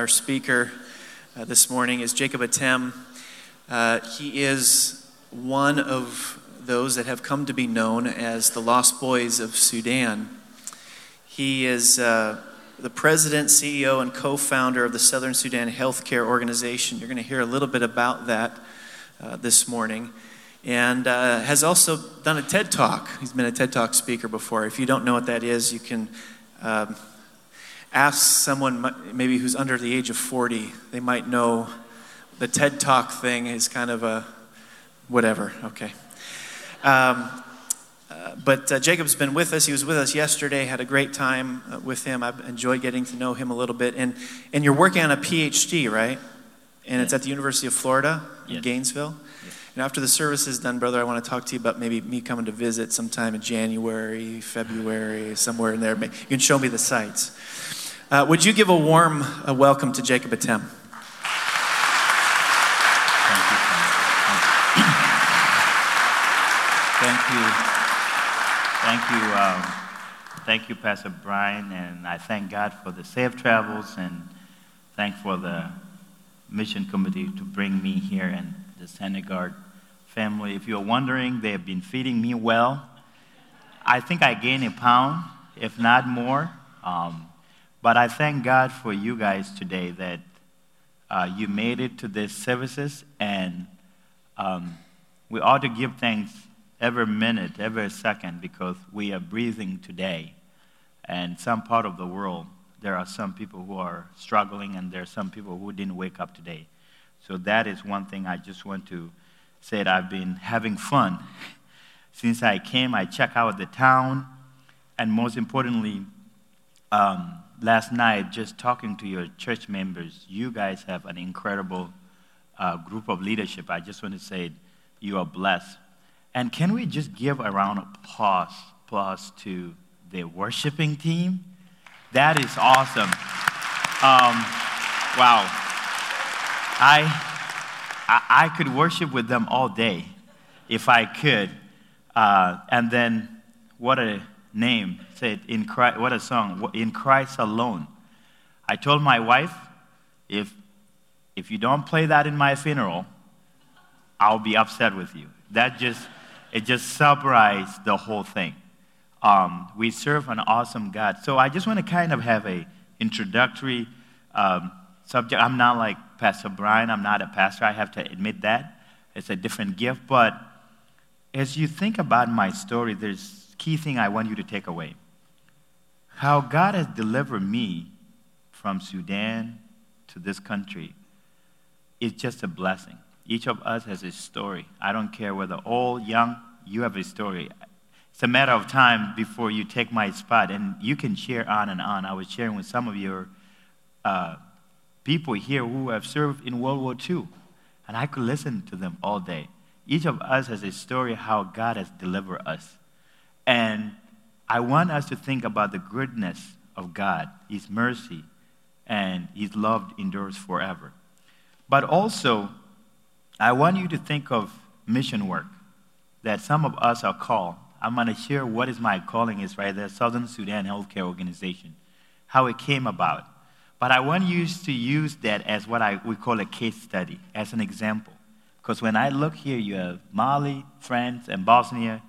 Our speaker uh, this morning is Jacob Atem. Uh, he is one of those that have come to be known as the Lost Boys of Sudan. He is uh, the president, CEO, and co founder of the Southern Sudan Healthcare Organization. You're going to hear a little bit about that uh, this morning. And uh, has also done a TED Talk. He's been a TED Talk speaker before. If you don't know what that is, you can um, ask someone maybe who's under the age of 40. They might know the TED Talk thing is kind of a whatever. Okay. Um, uh, but uh, Jacob's been with us. He was with us yesterday. Had a great time uh, with him. I've enjoyed getting to know him a little bit. And and you're working on a PhD, right? And it's at the University of Florida in. Gainesville. And after the service is done, brother, I want to talk to you about maybe me coming to visit sometime in January, February, somewhere in there. You can show me the sites. Uh, would you give a warm uh, welcome to Jacob Atem? Thank you. Thank you. Um, thank you, Pastor Brian, and I thank God for the safe travels and thank for the mission committee to bring me here and the Senegard family. If you're wondering, they have been feeding me well. I think I gained a pound, if not more. Um, but I thank God for you guys today that uh, you made it to these services, and um, we ought to give thanks every minute, every second, because we are breathing today. And some part of the world, there are some people who are struggling, and there are some people who didn't wake up today. So that is one thing I just want to say that I've been having fun. Since I came, I check out the town, and most importantly, um, last night just talking to your church members. You guys have an incredible uh, group of leadership. I just want to say you are blessed. And can we just give a round of applause, applause to the worshiping team? That is awesome. Um, wow. I, I, I, could worship with them all day if I could. Uh, and then what a name said in Christ, what a song, in Christ alone. I told my wife, if, if you don't play that in my funeral, I'll be upset with you. That just, it just summarized the whole thing. Um, we serve an awesome God. So I just want to kind of have a introductory um, subject. I'm not like Pastor Brian. I'm not a pastor. I have to admit that. It's a different gift. But as you think about my story, there's key thing I want you to take away. How God has delivered me from Sudan to this country is just a blessing. Each of us has a story. I don't care whether old, young, you have a story. It's a matter of time before you take my spot, and you can share on and on. I was sharing with some of your uh, people here who have served in World War II, and I could listen to them all day. Each of us has a story how God has delivered us. And I want us to think about the goodness of God, His mercy, and His love endures forever. But also, I want you to think of mission work that some of us are called. I'm going to share what is my calling is right there, Southern Sudan Healthcare Organization, how it came about. But I want you to use that as what I, we call a case study, as an example. Because when I look here, you have Mali, France, and Bosnia,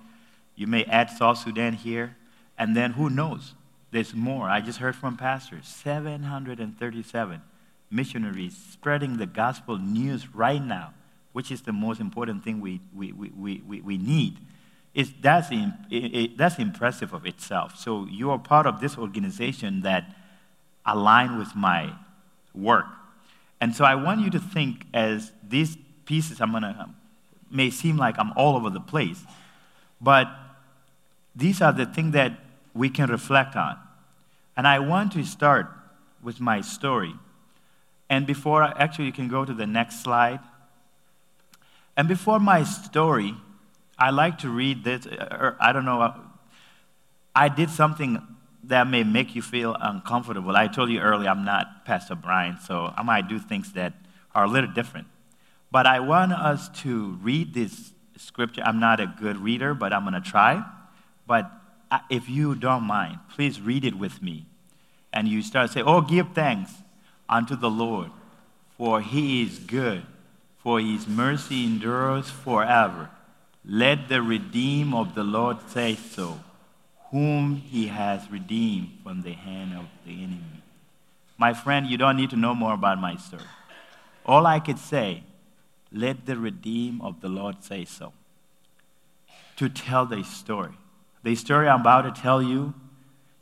you may add South Sudan here, and then who knows? There's more. I just heard from pastors 737 missionaries spreading the gospel news right now, which is the most important thing we, we, we, we, we need. It's, that's, it, it, that's impressive of itself. So you are part of this organization that align with my work. And so I want you to think as these pieces I'm gonna may seem like I'm all over the place, but these are the things that we can reflect on. And I want to start with my story. And before, I, actually, you can go to the next slide. And before my story, I like to read this. Or I don't know. Uh, I did something that may make you feel uncomfortable. I told you earlier I'm not Pastor Brian, so I might do things that are a little different. But I want us to read this scripture. I'm not a good reader, but I'm going to try. But if you don't mind, please read it with me. And you start to say, Oh, give thanks unto the Lord, for he is good, for his mercy endures forever. Let the redeemed of the Lord say so, whom he has redeemed from the hand of the enemy. My friend, you don't need to know more about my story. All I could say, let the redeemed of the Lord say so. To tell the story. The story I'm about to tell you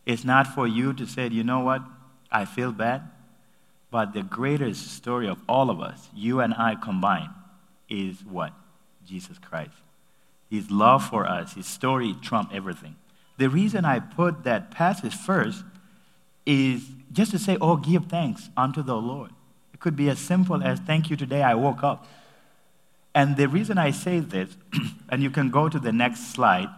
is not for you to say, you know what, I feel bad. But the greatest story of all of us, you and I combined, is what? Jesus Christ. His love for us, his story trumped everything. The reason I put that passage first is just to say, oh, give thanks unto the Lord. It could be as simple as, thank you today I woke up. And the reason I say this, and you can go to the next slide,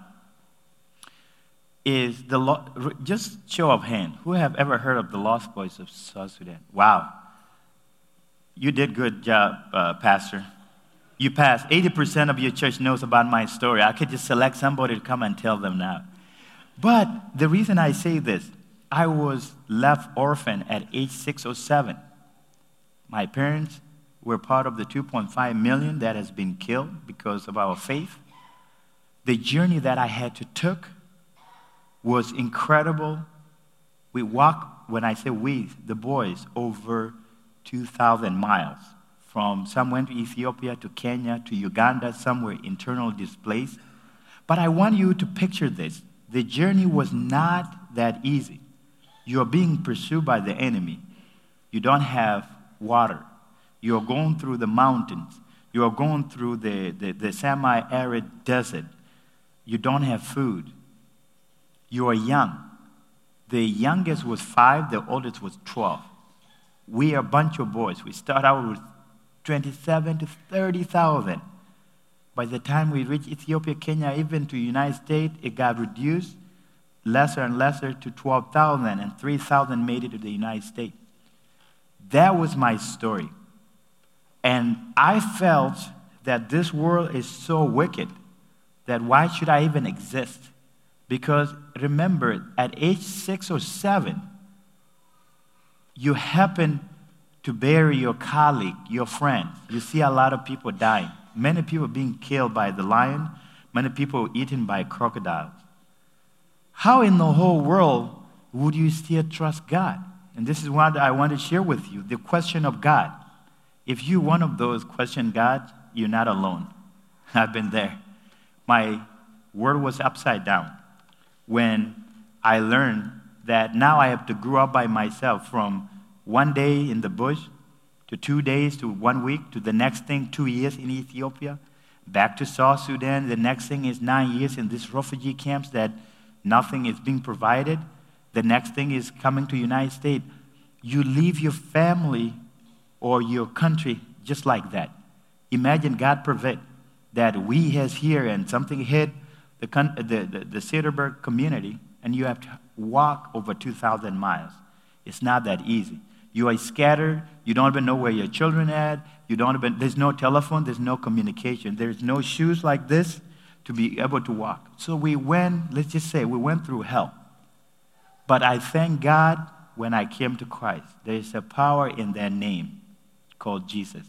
is the just show of hand. Who have ever heard of the Lost Boys of South Sudan? Wow, you did good job, uh, Pastor. You passed. 80% of your church knows about my story. I could just select somebody to come and tell them now. But the reason I say this, I was left orphan at age six or seven. My parents were part of the 2.5 million that has been killed because of our faith. The journey that I had to took was incredible. We walked, when I say we, the boys, over 2,000 miles from somewhere to Ethiopia to Kenya to Uganda, somewhere internal displaced. But I want you to picture this. The journey was not that easy. You're being pursued by the enemy. You don't have water. You're going through the mountains. You're going through the, the, the semi arid desert. You don't have food. You are young. The youngest was five, the oldest was 12. We are a bunch of boys. We start out with 27 to 30,000. By the time we reach Ethiopia, Kenya, even to United States, it got reduced lesser and lesser to 12,000, and 3,000 made it to the United States. That was my story. And I felt that this world is so wicked that why should I even exist? Because remember, at age six or seven, you happen to bury your colleague, your friend. You see a lot of people dying. Many people being killed by the lion, many people eaten by crocodiles. How in the whole world would you still trust God? And this is what I want to share with you the question of God. If you're one of those question God, you're not alone. I've been there. My world was upside down when I learned that now I have to grow up by myself from one day in the bush to two days to one week to the next thing, two years in Ethiopia, back to South Sudan. The next thing is nine years in these refugee camps that nothing is being provided. The next thing is coming to United States. You leave your family or your country just like that. Imagine God prevent that we has here and something hit the, uh, the, the, the Cedarburg community and you have to walk over 2,000 miles. It's not that easy. You are scattered. You don't even know where your children are at. You don't even, there's no telephone. There's no communication. There's no shoes like this to be able to walk. So we went, let's just say, we went through hell. But I thank God when I came to Christ. There is a power in that name called Jesus.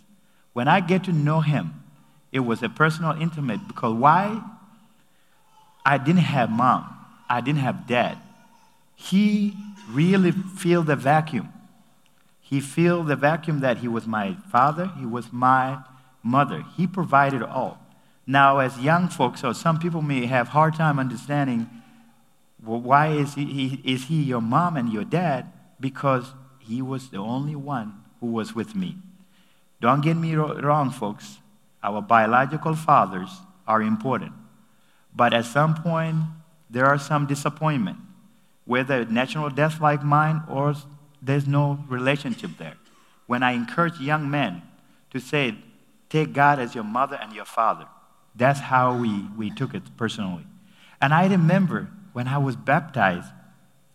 When I get to know him, it was a personal, intimate, because why? I didn't have mom. I didn't have dad. He really filled the vacuum. He filled the vacuum that he was my father, he was my mother. He provided all. Now, as young folks, or some people may have hard time understanding, well, why is he, he, is he your mom and your dad? Because he was the only one who was with me. Don't get me wrong, folks. Our biological fathers are important. But at some point, there are some disappointment, whether natural death like mine or there's no relationship there. When I encourage young men to say, take God as your mother and your father, that's how we, we took it personally. And I remember when I was baptized,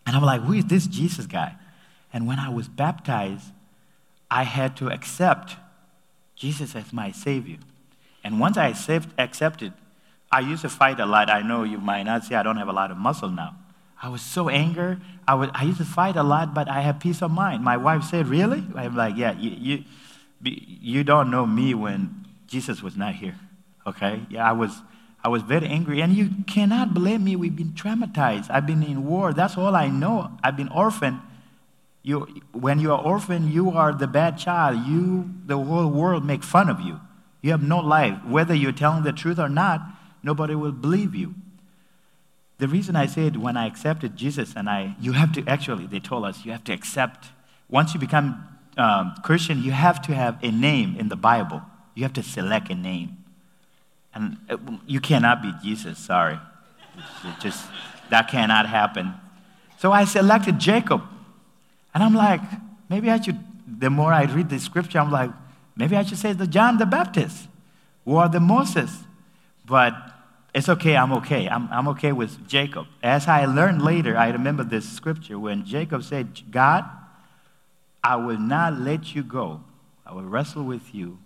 and I'm like, who is this Jesus guy? And when I was baptized, I had to accept Jesus as my Savior. And once I saved, accepted I used to fight a lot. I know you might not say I don't have a lot of muscle now. I was so angry. I, would, I used to fight a lot, but I had peace of mind. My wife said, Really? I'm like, Yeah, you, you, you don't know me when Jesus was not here. Okay? Yeah, I was, I was very angry. And you cannot blame me. We've been traumatized. I've been in war. That's all I know. I've been orphaned. You, when you are orphaned, you are the bad child. You, the whole world make fun of you. You have no life. Whether you're telling the truth or not, nobody will believe you. The reason I said when I accepted Jesus and I, you have to actually, they told us, you have to accept, once you become um, Christian, you have to have a name in the Bible. You have to select a name. And uh, you cannot be Jesus, sorry. Just, that cannot happen. So I selected Jacob. And I'm like, maybe I should, the more I read the scripture, I'm like, maybe I should say the John the Baptist or the Moses. But it's okay, I'm okay. I'm, I'm okay with Jacob. As I learned later, I remember this scripture when Jacob said, God, I will not let you go. I will wrestle with you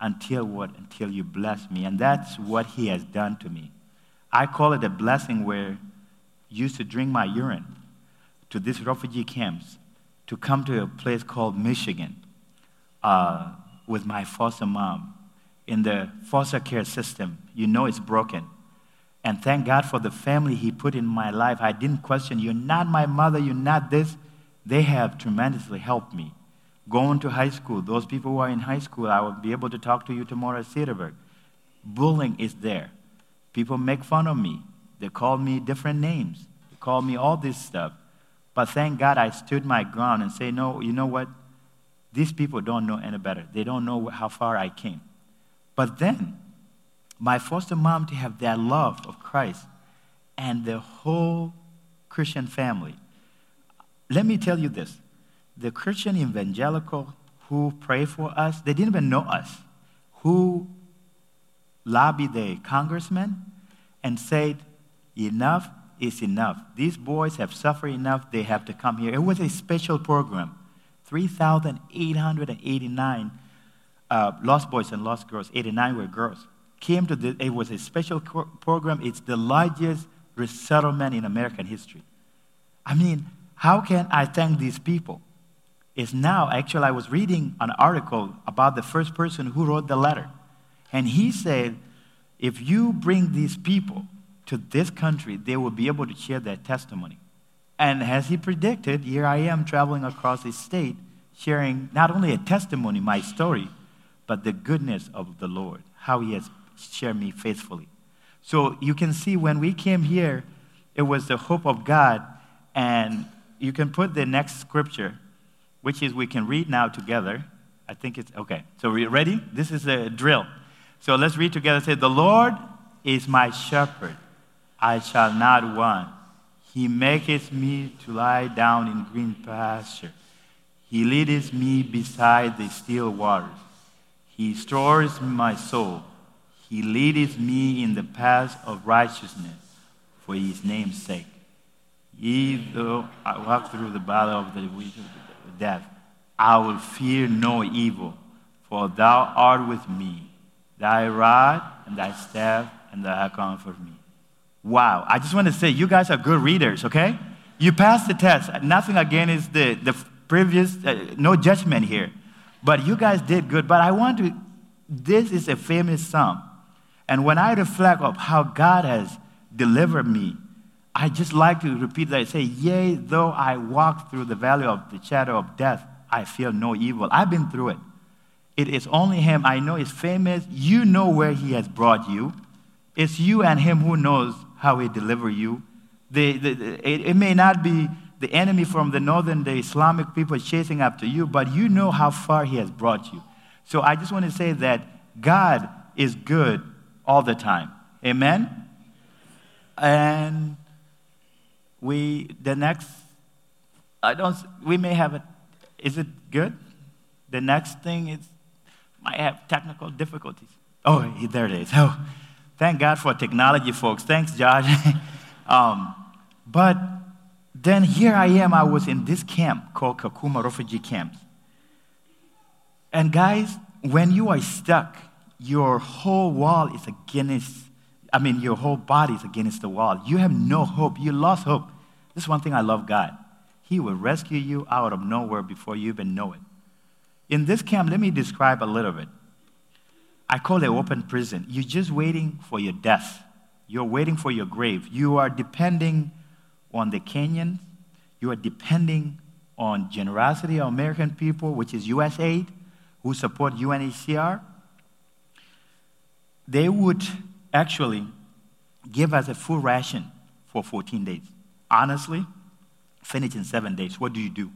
until what? Until you bless me. And that's what he has done to me. I call it a blessing where used to drink my urine to these refugee camps to come to a place called Michigan uh, with my foster mom. In the foster care system, you know it's broken and thank God for the family He put in my life. I didn't question, you're not my mother, you're not this. They have tremendously helped me. Going to high school, those people who are in high school, I will be able to talk to you tomorrow at Cedarburg. Bullying is there. People make fun of me. They call me different names. They call me all this stuff. But thank God I stood my ground and say, no, you know what? These people don't know any better. They don't know how far I came. But then, my foster mom to have that love of Christ and the whole Christian family. Let me tell you this the Christian evangelical who pray for us, they didn't even know us, who lobbied the congressman and said, Enough is enough. These boys have suffered enough, they have to come here. It was a special program. 3,889 uh, lost boys and lost girls, 89 were girls came to the, it was a special program. It's the largest resettlement in American history. I mean, how can I thank these people? It's now, actually, I was reading an article about the first person who wrote the letter. And he said, if you bring these people to this country, they will be able to share their testimony. And as he predicted, here I am traveling across the state, sharing not only a testimony, my story, but the goodness of the Lord, how he has shared me faithfully. So you can see when we came here, it was the hope of God. And you can put the next scripture, which is we can read now together. I think it's okay. So we ready? This is a drill. So let's read together. Say, The Lord is my shepherd. I shall not want. He maketh me to lie down in green pasture. He leadeth me beside the still waters. He restores my soul. He leadeth me in the paths of righteousness for his name's sake. Ye though I walk through the valley of the death, I will fear no evil, for thou art with me. Thy rod and thy staff and thy comfort me. Wow. I just want to say, you guys are good readers, okay? You passed the test. Nothing against the, the previous, uh, no judgment here. But you guys did good. But I want to, this is a famous psalm. And when I reflect of how God has delivered me, I just like to repeat that. I say, Yea, though I walk through the valley of the shadow of death, I feel no evil. I've been through it. It is only Him. I know He's famous. You know where He has brought you. It's you and Him who knows how He delivered you. The, the, the, it, it may not be the enemy from the northern, the Islamic people chasing after you, but you know how far He has brought you. So I just want to say that God is good all the time. Amen? And we, the next, I don't, we may have it. Is it good? The next thing is, might have technical difficulties. Oh, there it is. Oh, thank God for technology, folks. Thanks, Josh. um, but then here I am. I was in this camp called Kakuma Refugee Camp. And guys, when you are stuck your whole wall is against, I mean, your whole body is against the wall. You have no hope. You lost hope. This is one thing I love God. He will rescue you out of nowhere before you even know it. In this camp, let me describe a little bit. I call it open prison. You're just waiting for your death. You're waiting for your grave. You are depending on the Kenyans. You are depending on generosity of American people, which is USAID, who support UNHCR. They would actually give us a full ration for 14 days. Honestly, finish in seven days. What do you do?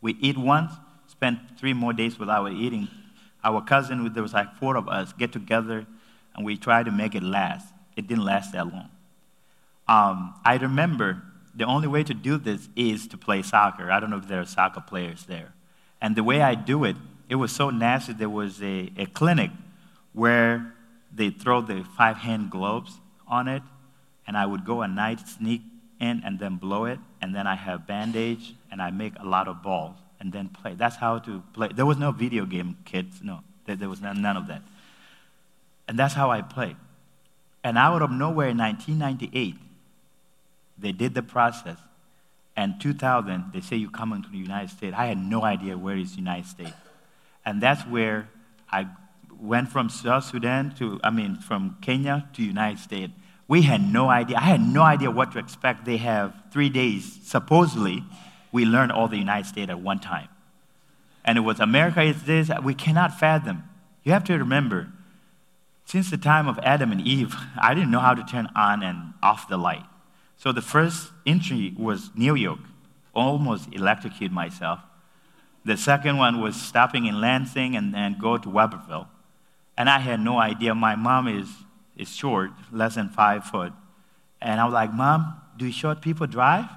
We eat once, spend three more days without eating. Our cousin, there was like four of us, get together and we try to make it last. It didn't last that long. Um, I remember the only way to do this is to play soccer. I don't know if there are soccer players there. And the way I do it, it was so nasty. There was a, a clinic where they throw the five hand gloves on it, and I would go at night, sneak in, and then blow it, and then I have bandage, and I make a lot of balls, and then play. That's how to play. There was no video game, kids. No, there, there was none, none of that. And that's how I played. And out of nowhere in 1998, they did the process. And 2000, they say you come into the United States. I had no idea where is the United States. And that's where I went from South Sudan to, I mean, from Kenya to United States. We had no idea. I had no idea what to expect. They have three days. Supposedly, we learned all the United States at one time. And it was America is this. We cannot fathom. You have to remember, since the time of Adam and Eve, I didn't know how to turn on and off the light. So the first entry was New York, almost electrocuted myself. The second one was stopping in Lansing and then go to Webberville. And I had no idea. My mom is, is short, less than five foot. And I was like, Mom, do short people drive?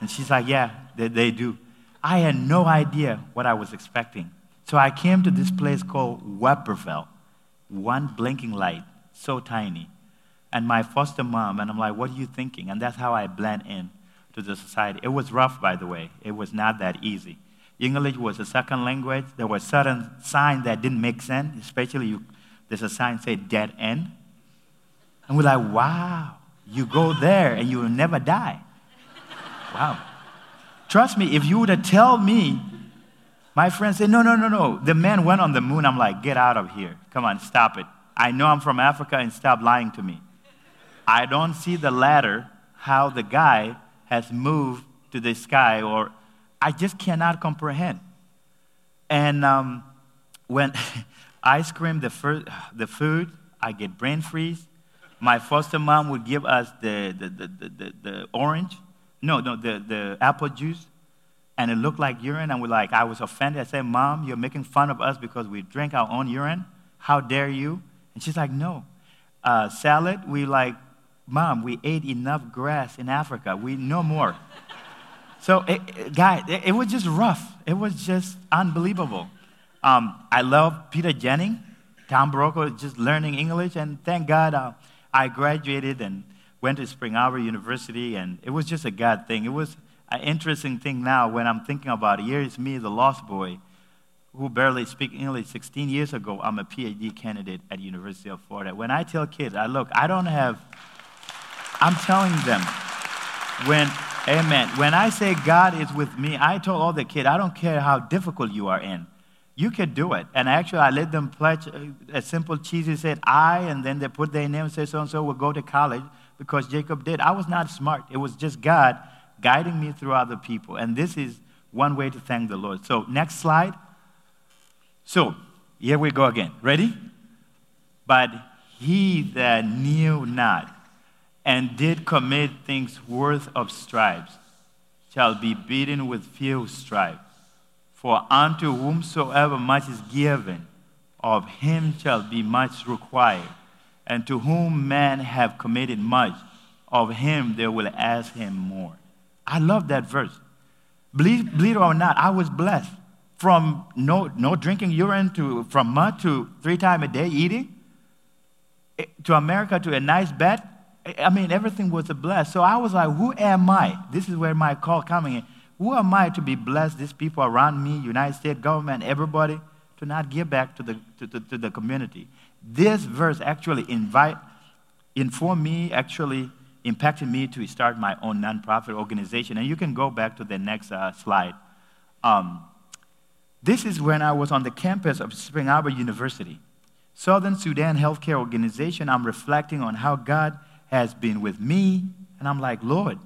And she's like, Yeah, they, they do. I had no idea what I was expecting. So I came to this place called Webberville, one blinking light, so tiny and my foster mom, and I'm like, what are you thinking? And that's how I blend in to the society. It was rough, by the way. It was not that easy. English was a second language. There were certain signs that didn't make sense, especially you, there's a sign say dead end. And we're like, wow, you go there and you will never die. wow. Trust me, if you would have told me, my friend said, no, no, no, no. The man went on the moon. I'm like, get out of here. Come on, stop it. I know I'm from Africa and stop lying to me. I don't see the ladder, how the guy has moved to the sky, or I just cannot comprehend. And um, when I scream the, the food, I get brain freeze. My foster mom would give us the, the, the, the, the orange, no, no, the, the apple juice, and it looked like urine. And we're like, I was offended. I said, Mom, you're making fun of us because we drink our own urine. How dare you? And she's like, No. Uh, salad, we like Mom, we ate enough grass in Africa. We no more. so, it, it, guy, it, it, was just rough. It was just unbelievable. Um, I love Peter Jennings, Tom Brokaw, just learning English, and thank God uh, I graduated and went to Spring Arbor University, and it was just a God thing. It was an interesting thing now when I'm thinking about it. Here is me, the lost boy, who barely speak English 16 years ago. I'm a PhD candidate at University of Florida. When I tell kids, I look, I don't have I'm telling them, when, amen, when I say God is with me, I told all the kids, I don't care how difficult you are in. You can do it. And actually, I let them pledge uh, a simple cheesy said, I, and then they put their name say, so and so will go to college because Jacob did. I was not smart. It was just God guiding me through other people. And this is one way to thank the Lord. So, next slide. So, here we go again. Ready? But he that knew not and did commit things worth of stripes shall be beaten with few stripes. For unto whomsoever much is given, of him shall be much required. And to whom men have committed much, of him they will ask him more. I love that verse. Believe, believe it or not, I was blessed. From no, no drinking urine to from mud to three times a day eating, eh, to America to a nice bed, I mean, everything was a bless. So I was like, who am I? This is where my call coming in. Who am I to be blessed? These people around me, United States government, everybody, to not give back to the, to, to, to the community. This verse actually invite, inform me, actually impacted me to start my own nonprofit organization. And you can go back to the next uh, slide. Um, this is when I was on the campus of Spring Arbor University. Southern Sudan Healthcare Organization, I'm reflecting on how God has been with me, and I'm like, Lord,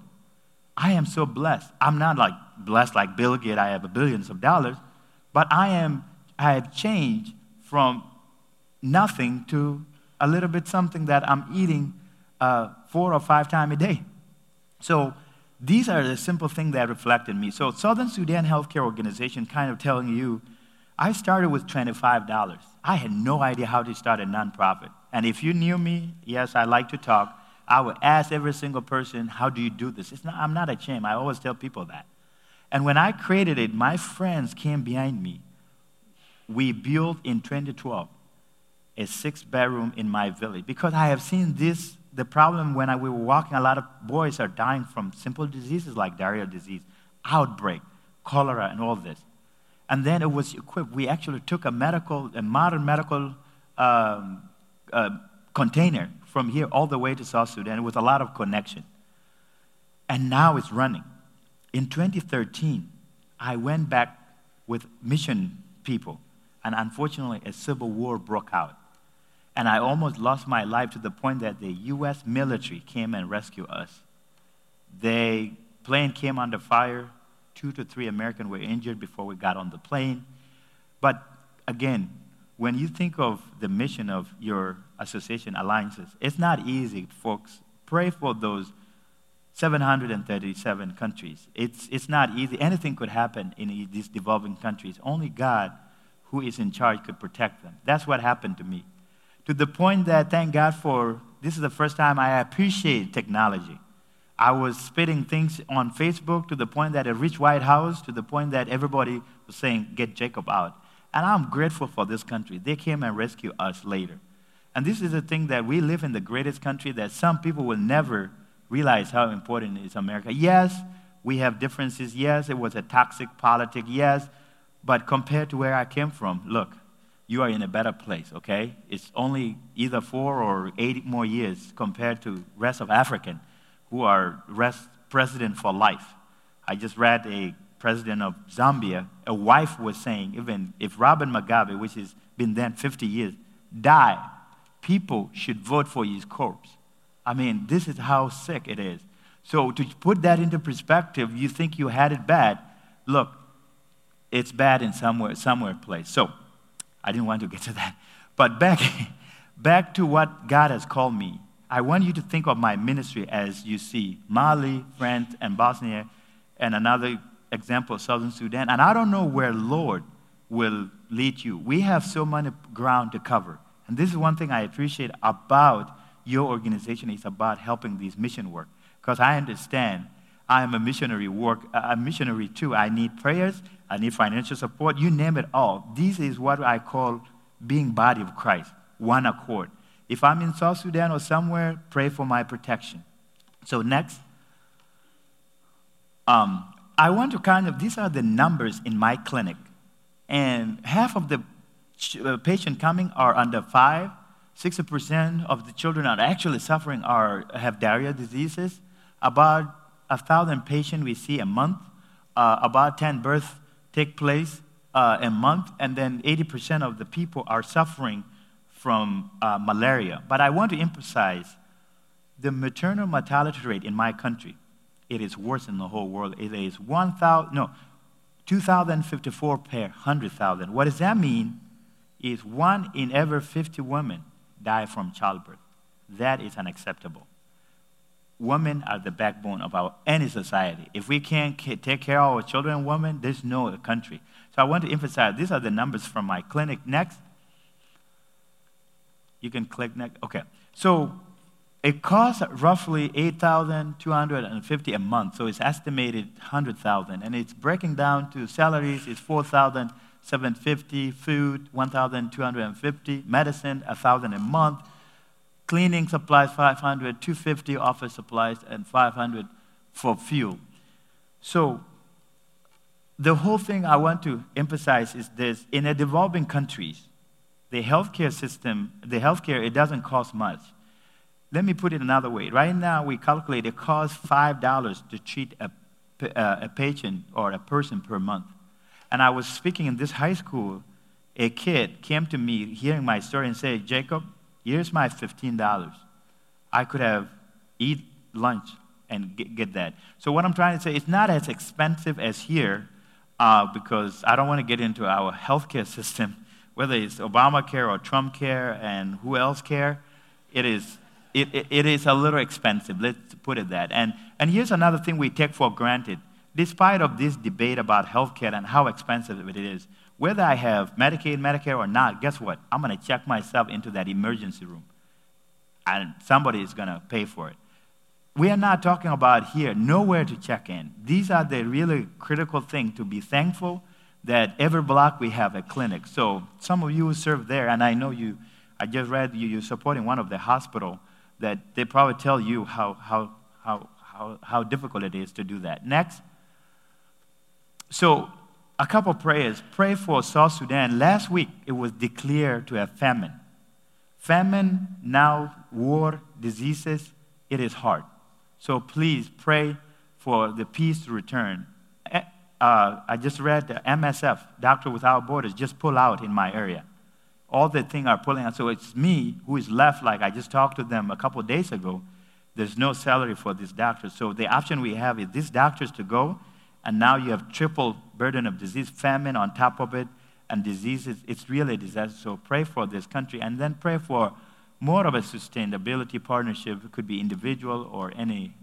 I am so blessed. I'm not like blessed like Bill Gates, I have billions of dollars, but I am I have changed from nothing to a little bit something that I'm eating uh, four or five times a day. So these are the simple things that reflected me. So Southern Sudan Healthcare Organization kind of telling you, I started with $25. I had no idea how to start a nonprofit. And if you knew me, yes, I like to talk. I would ask every single person, how do you do this? Not, I'm not ashamed. I always tell people that. And when I created it, my friends came behind me. We built in 2012 a six bedroom in my village because I have seen this the problem when I, we were walking, a lot of boys are dying from simple diseases like diarrhea disease, outbreak, cholera, and all this. And then it was equipped. We actually took a medical, a modern medical um, uh, container from here all the way to South Sudan with a lot of connection. And now it's running. In 2013, I went back with mission people, and unfortunately, a civil war broke out. And I almost lost my life to the point that the U.S. military came and rescued us. The plane came under fire. Two to three Americans were injured before we got on the plane. But again, when you think of the mission of your association alliances, it's not easy, folks. Pray for those 737 countries. It's, it's not easy. Anything could happen in these developing countries. Only God, who is in charge, could protect them. That's what happened to me to the point that, thank God for, this is the first time I appreciate technology. I was spitting things on Facebook to the point that it reached White House, to the point that everybody was saying, get Jacob out. And I'm grateful for this country. They came and rescued us later. And this is the thing that we live in the greatest country that some people will never realize how important is America. Yes, we have differences. Yes, it was a toxic politic. Yes, but compared to where I came from, look, you are in a better place, okay? It's only either four or eight more years compared to rest of African who are rest president for life. I just read a president of Zambia, a wife was saying, even if Robert Mugabe, which has been then 50 years, die, people should vote for his corpse. I mean, this is how sick it is. So to put that into perspective, you think you had it bad. Look, it's bad in somewhere, somewhere place. So I didn't want to get to that. But back, back to what God has called me. I want you to think of my ministry as you see Mali, France, and Bosnia, and another example, Southern Sudan. And I don't know where Lord will lead you. We have so much ground to cover. And this is one thing I appreciate about your organization. It's about helping these mission work. Because I understand I am a missionary work, a missionary too. I need prayers I need financial support, you name it all. This is what I call being body of Christ, one accord. If I'm in South Sudan or somewhere, pray for my protection. So next, um, I want to kind of, these are the numbers in my clinic. And half of the uh, patients coming are under five. 60% of the children are actually suffering or have diarrhea diseases. About a thousand patients we see a month. Uh, about 10 births take place uh, a month, and then 80% of the people are suffering from uh, malaria. But I want to emphasize the maternal mortality rate in my country. It is worse in the whole world. It is 1,000, no, 2,054 per 100,000. What does that mean? Is one in every 50 women die from childbirth. That is unacceptable women are the backbone of our any society. If we can't take care of our children and women, there's no country. So I want to emphasize these are the numbers from my clinic. Next. You can click next. Okay. So it costs roughly 8,250 a month. So it's estimated 100,000 and it's breaking down to salaries is 4,750, food 1,250, medicine a 1,000 a month Cleaning supplies 500, 250 office supplies, and 500 for fuel. So the whole thing I want to emphasize is this. In a developing countries, the healthcare system, the healthcare, it doesn't cost much. let me put it another way. Right now, we calculate it costs $5 to treat a, a patient or a person per month. And I was speaking in this high school. A kid came to me hearing my story and said, Jacob, here's my $15. I could have eat lunch and get, get that. So what I'm trying to say, it's not as expensive as here uh, because I don't want to get into our healthcare system, whether it's Obamacare or Trump care and who else care. It is it, it, it is a little expensive, let's put it that. And, and here's another thing we take for granted. Despite of this debate about healthcare and how expensive it is, whether I have Medicaid, Medicare or not, guess what? I'm going to check myself into that emergency room. And somebody is going to pay for it. We are not talking about here, nowhere to check in. These are the really critical thing to be thankful that every block we have a clinic. So some of you serve there, and I know you, I just read you, you're supporting one of the hospital that they probably tell you how, how, how, how, how difficult it is to do that. Next. So, a couple prayers. Pray for South Sudan. Last week, it was declared to have famine. Famine, now war, diseases, it is hard. So please pray for the peace to return. Eh, uh, I just read the MSF, Doctor Without Borders, just pull out in my area all the thing are pulling out. So it's me who is left, like I just talked to them a couple days ago. There's no salary for this doctor. So the option we have is these doctors to go, and now you have triple burden of disease, famine on top of it, and diseases. It's really a disaster. So pray for this country, and then pray for more of a sustainability partnership. It could be individual or any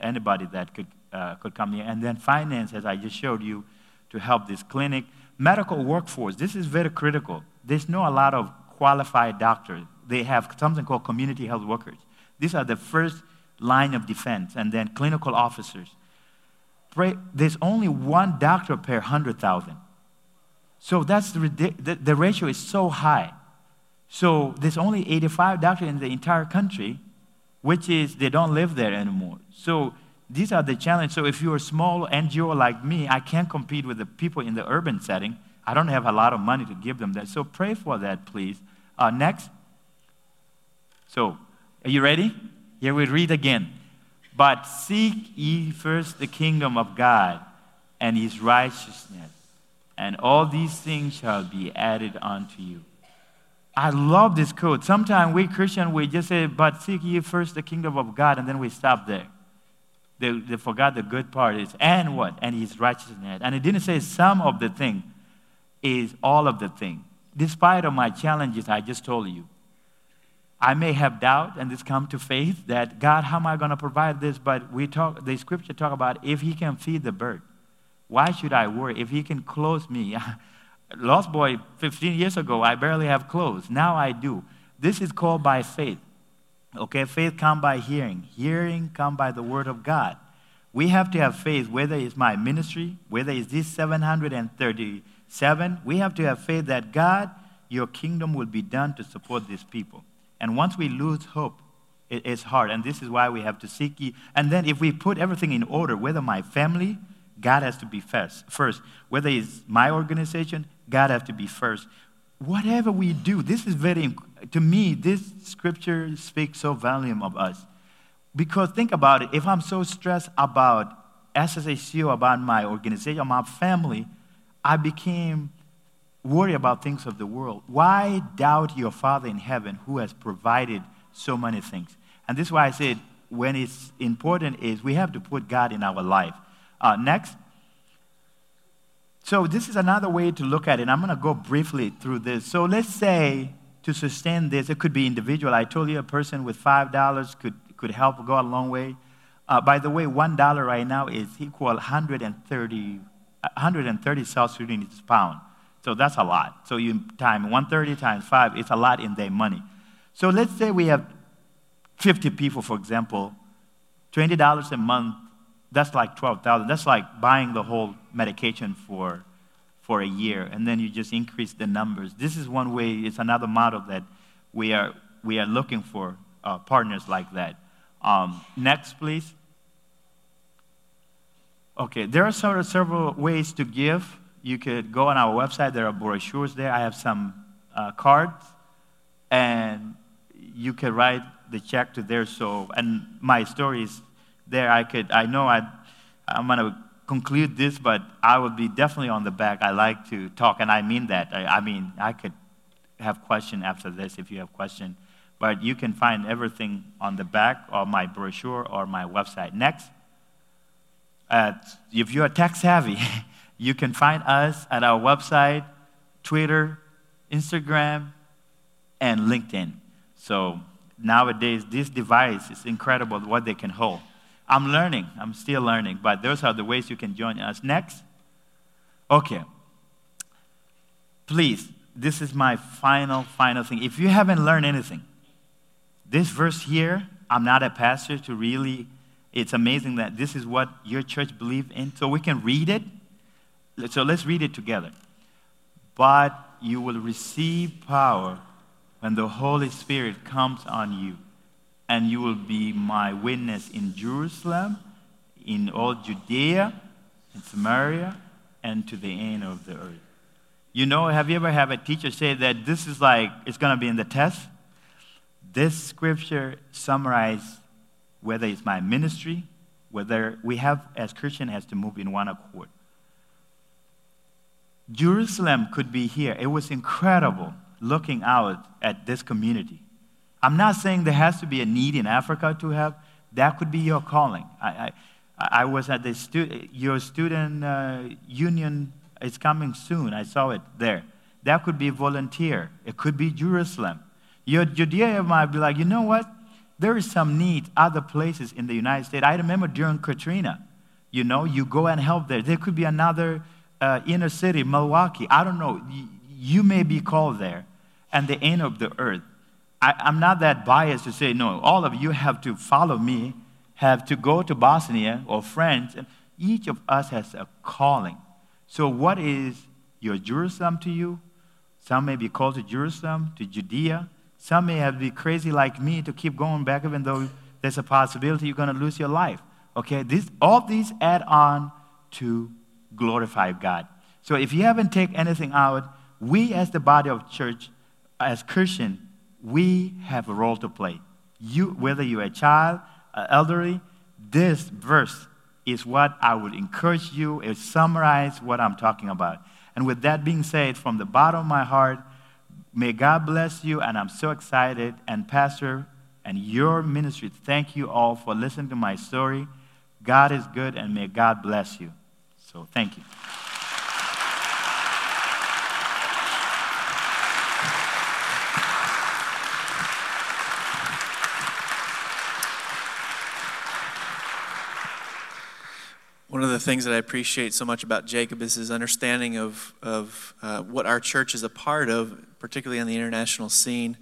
anybody that could uh, could come here, and then finance, as I just showed you, to help this clinic. Medical workforce. This is very critical there's not a lot of qualified doctors. They have something called community health workers. These are the first line of defense, and then clinical officers. There's only one doctor per 100,000. So that's the, the, the ratio is so high. So there's only 85 doctors in the entire country, which is they don't live there anymore. So these are the challenges. So if you're a small NGO like me, I can't compete with the people in the urban setting. I don't have a lot of money to give them that. So pray for that, please. Uh, next. So, are you ready? Here we read again. But seek ye first the kingdom of God and his righteousness, and all these things shall be added unto you. I love this quote. Sometimes we Christian, we just say, but seek ye first the kingdom of God, and then we stop there. They, they forgot the good part is, and what? And his righteousness. And it didn't say some of the thing is all of the thing. Despite of my challenges, I just told you. I may have doubt and this come to faith that God, how am I going to provide this? But we talk, the scripture talk about if He can feed the bird, why should I worry? If He can clothe me, lost boy 15 years ago, I barely have clothes. Now I do. This is called by faith. Okay, faith come by hearing. Hearing come by the word of God. We have to have faith, whether it's my ministry, whether it's this 737, we have to have faith that God, your kingdom will be done to support these people. And once we lose hope, it's hard. And this is why we have to seek ye. And then if we put everything in order, whether my family, God has to be first. First, whether it's my organization, God has to be first. Whatever we do, this is very, to me, this scripture speaks so volume of us. Because think about it, if I'm so stressed about SSHCO, about my organization, my family, I became worried about things of the world. Why doubt your Father in heaven who has provided so many things? And this is why I said when it's important is we have to put God in our life. Uh, next. So this is another way to look at it. I'm going to go briefly through this. So let's say to sustain this, it could be individual. I told you a person with $5 could, could help go a long way. Uh, by the way, $1 right now is equal 130 130 South Sudanese pound. So that's a lot. So you time 130 times 5, it's a lot in their money. So let's say we have 50 people, for example, $20 a month, that's like 12,000. That's like buying the whole medication for, for a year, and then you just increase the numbers. This is one way, it's another model that we are, we are looking for uh, partners like that. Um, next, please. Okay, there are sort of several ways to give. You could go on our website, there are brochures there. I have some uh, cards, and you can write the check to there. So, And my story is there. I could, I know I, I'm to conclude this, but I would be definitely on the back. I like to talk, and I mean that. I, I mean, I could have question after this if you have question. But you can find everything on the back of my brochure or my website. Next, uh, if you're tech savvy, you can find us at our website, Twitter, Instagram, and LinkedIn. So nowadays, this device is incredible what they can hold. I'm learning, I'm still learning, but those are the ways you can join us. Next. Okay. Please, this is my final, final thing. If you haven't learned anything, this verse here, I'm not a pastor to really, it's amazing that this is what your church believes in. So we can read it. So let's read it together. But you will receive power when the Holy Spirit comes on you, and you will be my witness in Jerusalem, in all Judea, in Samaria, and to the end of the earth. You know, have you ever had a teacher say that this is like, it's going to be in the test? This scripture summarizes whether it's my ministry, whether we have, as Christian, has to move in one accord. Jerusalem could be here. It was incredible looking out at this community. I'm not saying there has to be a need in Africa to have. That could be your calling. I, I, I was at the stu- your student uh, union. It's coming soon. I saw it there. That could be volunteer. It could be Jerusalem. Your Judea might be like, you know what? There is some need other places in the United States. I remember during Katrina, you know, you go and help there. There could be another uh, inner city, Milwaukee. I don't know you may be called there and the end of the earth. I, am not that biased to say, no, all of you have to follow me, have to go to Bosnia or France. And each of us has a calling. So, what is your Jerusalem to you? Some may be called to Jerusalem, to Judea. Some may have be crazy like me to keep going back, even though there's a possibility you're going to lose your life. Okay, this, all these add on to glorify God. So if you haven't taken anything out, we as the body of church, as Christian, we have a role to play. You, whether you're a child, an elderly, this verse is what I would encourage you. It summarizes what I'm talking about. And with that being said, from the bottom of my heart, may God bless you. And I'm so excited. And Pastor and your ministry, thank you all for listening to my story. God is good, and may God bless you. So thank you. One of the things that I appreciate so much about Jacob is his understanding of, of uh, what our church is a part of, particularly on the international scene.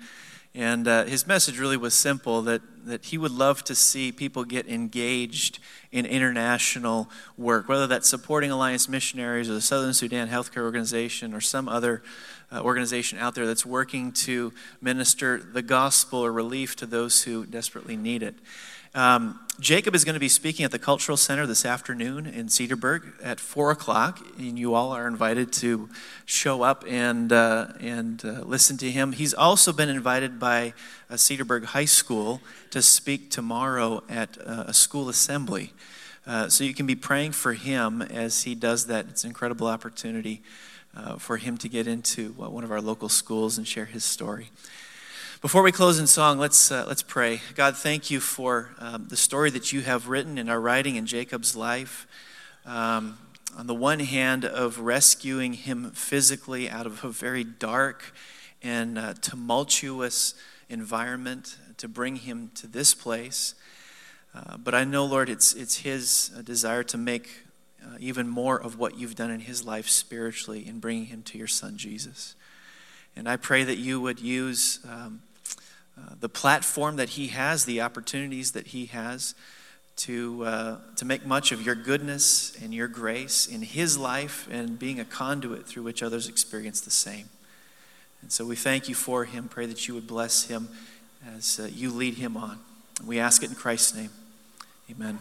And uh, his message really was simple that, that he would love to see people get engaged in international work, whether that's supporting Alliance Missionaries or the Southern Sudan Healthcare Organization or some other uh, organization out there that's working to minister the gospel or relief to those who desperately need it. Um, Jacob is going to be speaking at the Cultural Center this afternoon in Cedarburg at 4 o'clock, and you all are invited to show up and, uh, and uh, listen to him. He's also been invited by Cedarburg High School to speak tomorrow at uh, a school assembly. Uh, so you can be praying for him as he does that. It's an incredible opportunity uh, for him to get into one of our local schools and share his story. Before we close in song, let's, uh, let's pray. God, thank you for um, the story that you have written in our writing in Jacob's life. Um, on the one hand, of rescuing him physically out of a very dark and uh, tumultuous environment to bring him to this place. Uh, but I know, Lord, it's, it's his uh, desire to make uh, even more of what you've done in his life spiritually in bringing him to your son, Jesus. And I pray that you would use um, uh, the platform that he has, the opportunities that he has to, uh, to make much of your goodness and your grace in his life and being a conduit through which others experience the same. And so we thank you for him. Pray that you would bless him as uh, you lead him on. We ask it in Christ's name. Amen.